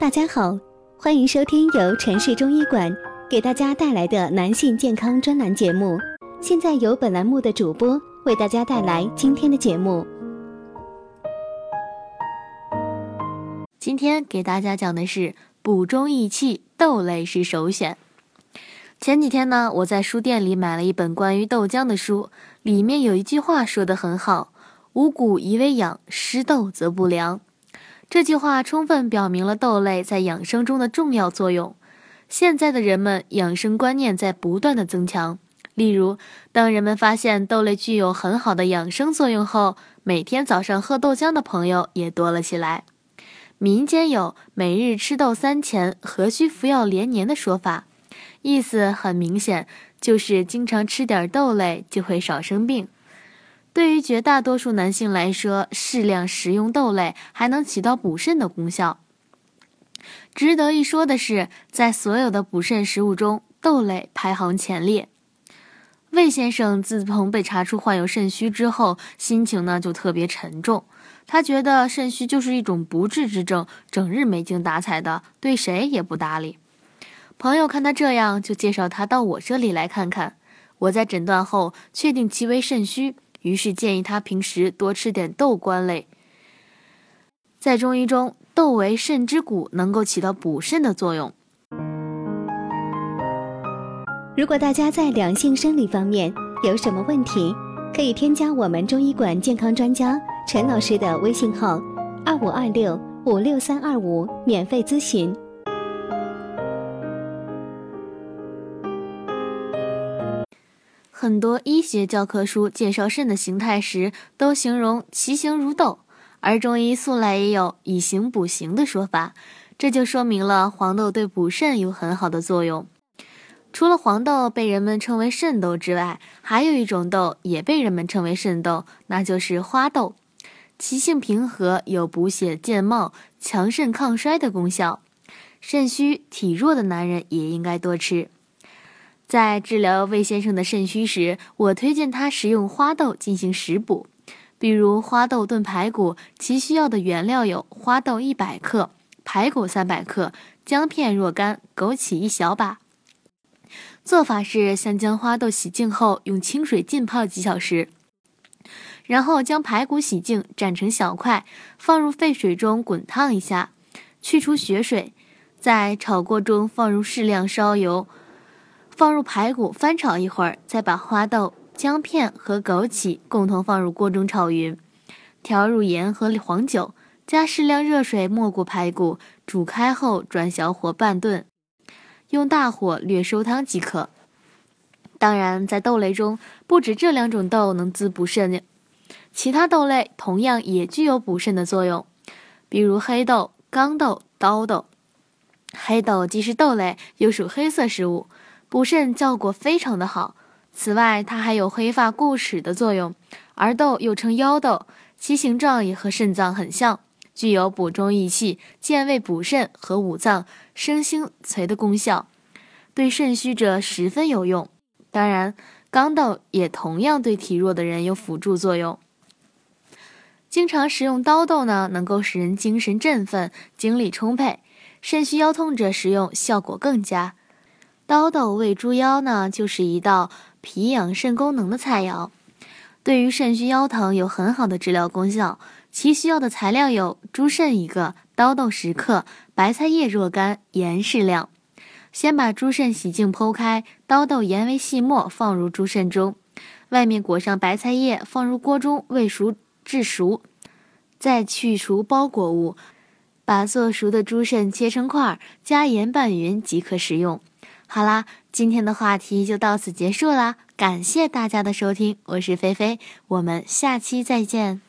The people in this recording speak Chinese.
大家好，欢迎收听由城市中医馆给大家带来的男性健康专栏节目。现在由本栏目的主播为大家带来今天的节目。今天给大家讲的是补中益气，豆类是首选。前几天呢，我在书店里买了一本关于豆浆的书，里面有一句话说得很好：“五谷宜为养，湿豆则不良。”这句话充分表明了豆类在养生中的重要作用。现在的人们养生观念在不断的增强，例如，当人们发现豆类具有很好的养生作用后，每天早上喝豆浆的朋友也多了起来。民间有“每日吃豆三钱，何须服药连年”的说法。意思很明显，就是经常吃点豆类就会少生病。对于绝大多数男性来说，适量食用豆类还能起到补肾的功效。值得一说的是，在所有的补肾食物中，豆类排行前列。魏先生自从被查出患有肾虚之后，心情呢就特别沉重。他觉得肾虚就是一种不治之症，整日没精打采的，对谁也不搭理。朋友看他这样，就介绍他到我这里来看看。我在诊断后确定其为肾虚，于是建议他平时多吃点豆瓜类。在中医中，豆为肾之谷，能够起到补肾的作用。如果大家在两性生理方面有什么问题，可以添加我们中医馆健康专家陈老师的微信号：二五二六五六三二五，免费咨询。很多医学教科书介绍肾的形态时，都形容其形如豆，而中医素来也有以形补形的说法，这就说明了黄豆对补肾有很好的作用。除了黄豆被人们称为肾豆之外，还有一种豆也被人们称为肾豆，那就是花豆。其性平和，有补血健貌、强肾抗衰的功效，肾虚体弱的男人也应该多吃。在治疗魏先生的肾虚时，我推荐他食用花豆进行食补，比如花豆炖排骨，其需要的原料有花豆一百克、排骨三百克、姜片若干、枸杞一小把。做法是先将花豆洗净后，用清水浸泡几小时，然后将排骨洗净，斩成小块，放入沸水中滚烫一下，去除血水，在炒锅中放入适量烧油。放入排骨，翻炒一会儿，再把花豆、姜片和枸杞共同放入锅中炒匀，调入盐和黄酒，加适量热水没过排骨，煮开后转小火拌炖，用大火略收汤即可。当然，在豆类中，不止这两种豆能滋补肾，其他豆类同样也具有补肾的作用，比如黑豆、豇豆、刀豆。黑豆既是豆类，又属黑色食物。补肾效果非常的好，此外它还有黑发固齿的作用，而豆又称腰豆，其形状也和肾脏很像，具有补中益气、健胃补肾和五脏生星髓的功效，对肾虚者十分有用。当然，豇豆也同样对体弱的人有辅助作用。经常食用刀豆呢，能够使人精神振奋、精力充沛，肾虚腰痛者食用效果更佳。刀豆喂猪腰呢，就是一道脾养肾功能的菜肴，对于肾虚腰疼有很好的治疗功效。其需要的材料有猪肾一个、刀豆十克、白菜叶若干、盐适量。先把猪肾洗净剖开，刀豆研为细末，放入猪肾中，外面裹上白菜叶，放入锅中煨熟至熟，再去除包裹物，把做熟的猪肾切成块，加盐拌匀即可食用。好啦，今天的话题就到此结束啦，感谢大家的收听，我是菲菲，我们下期再见。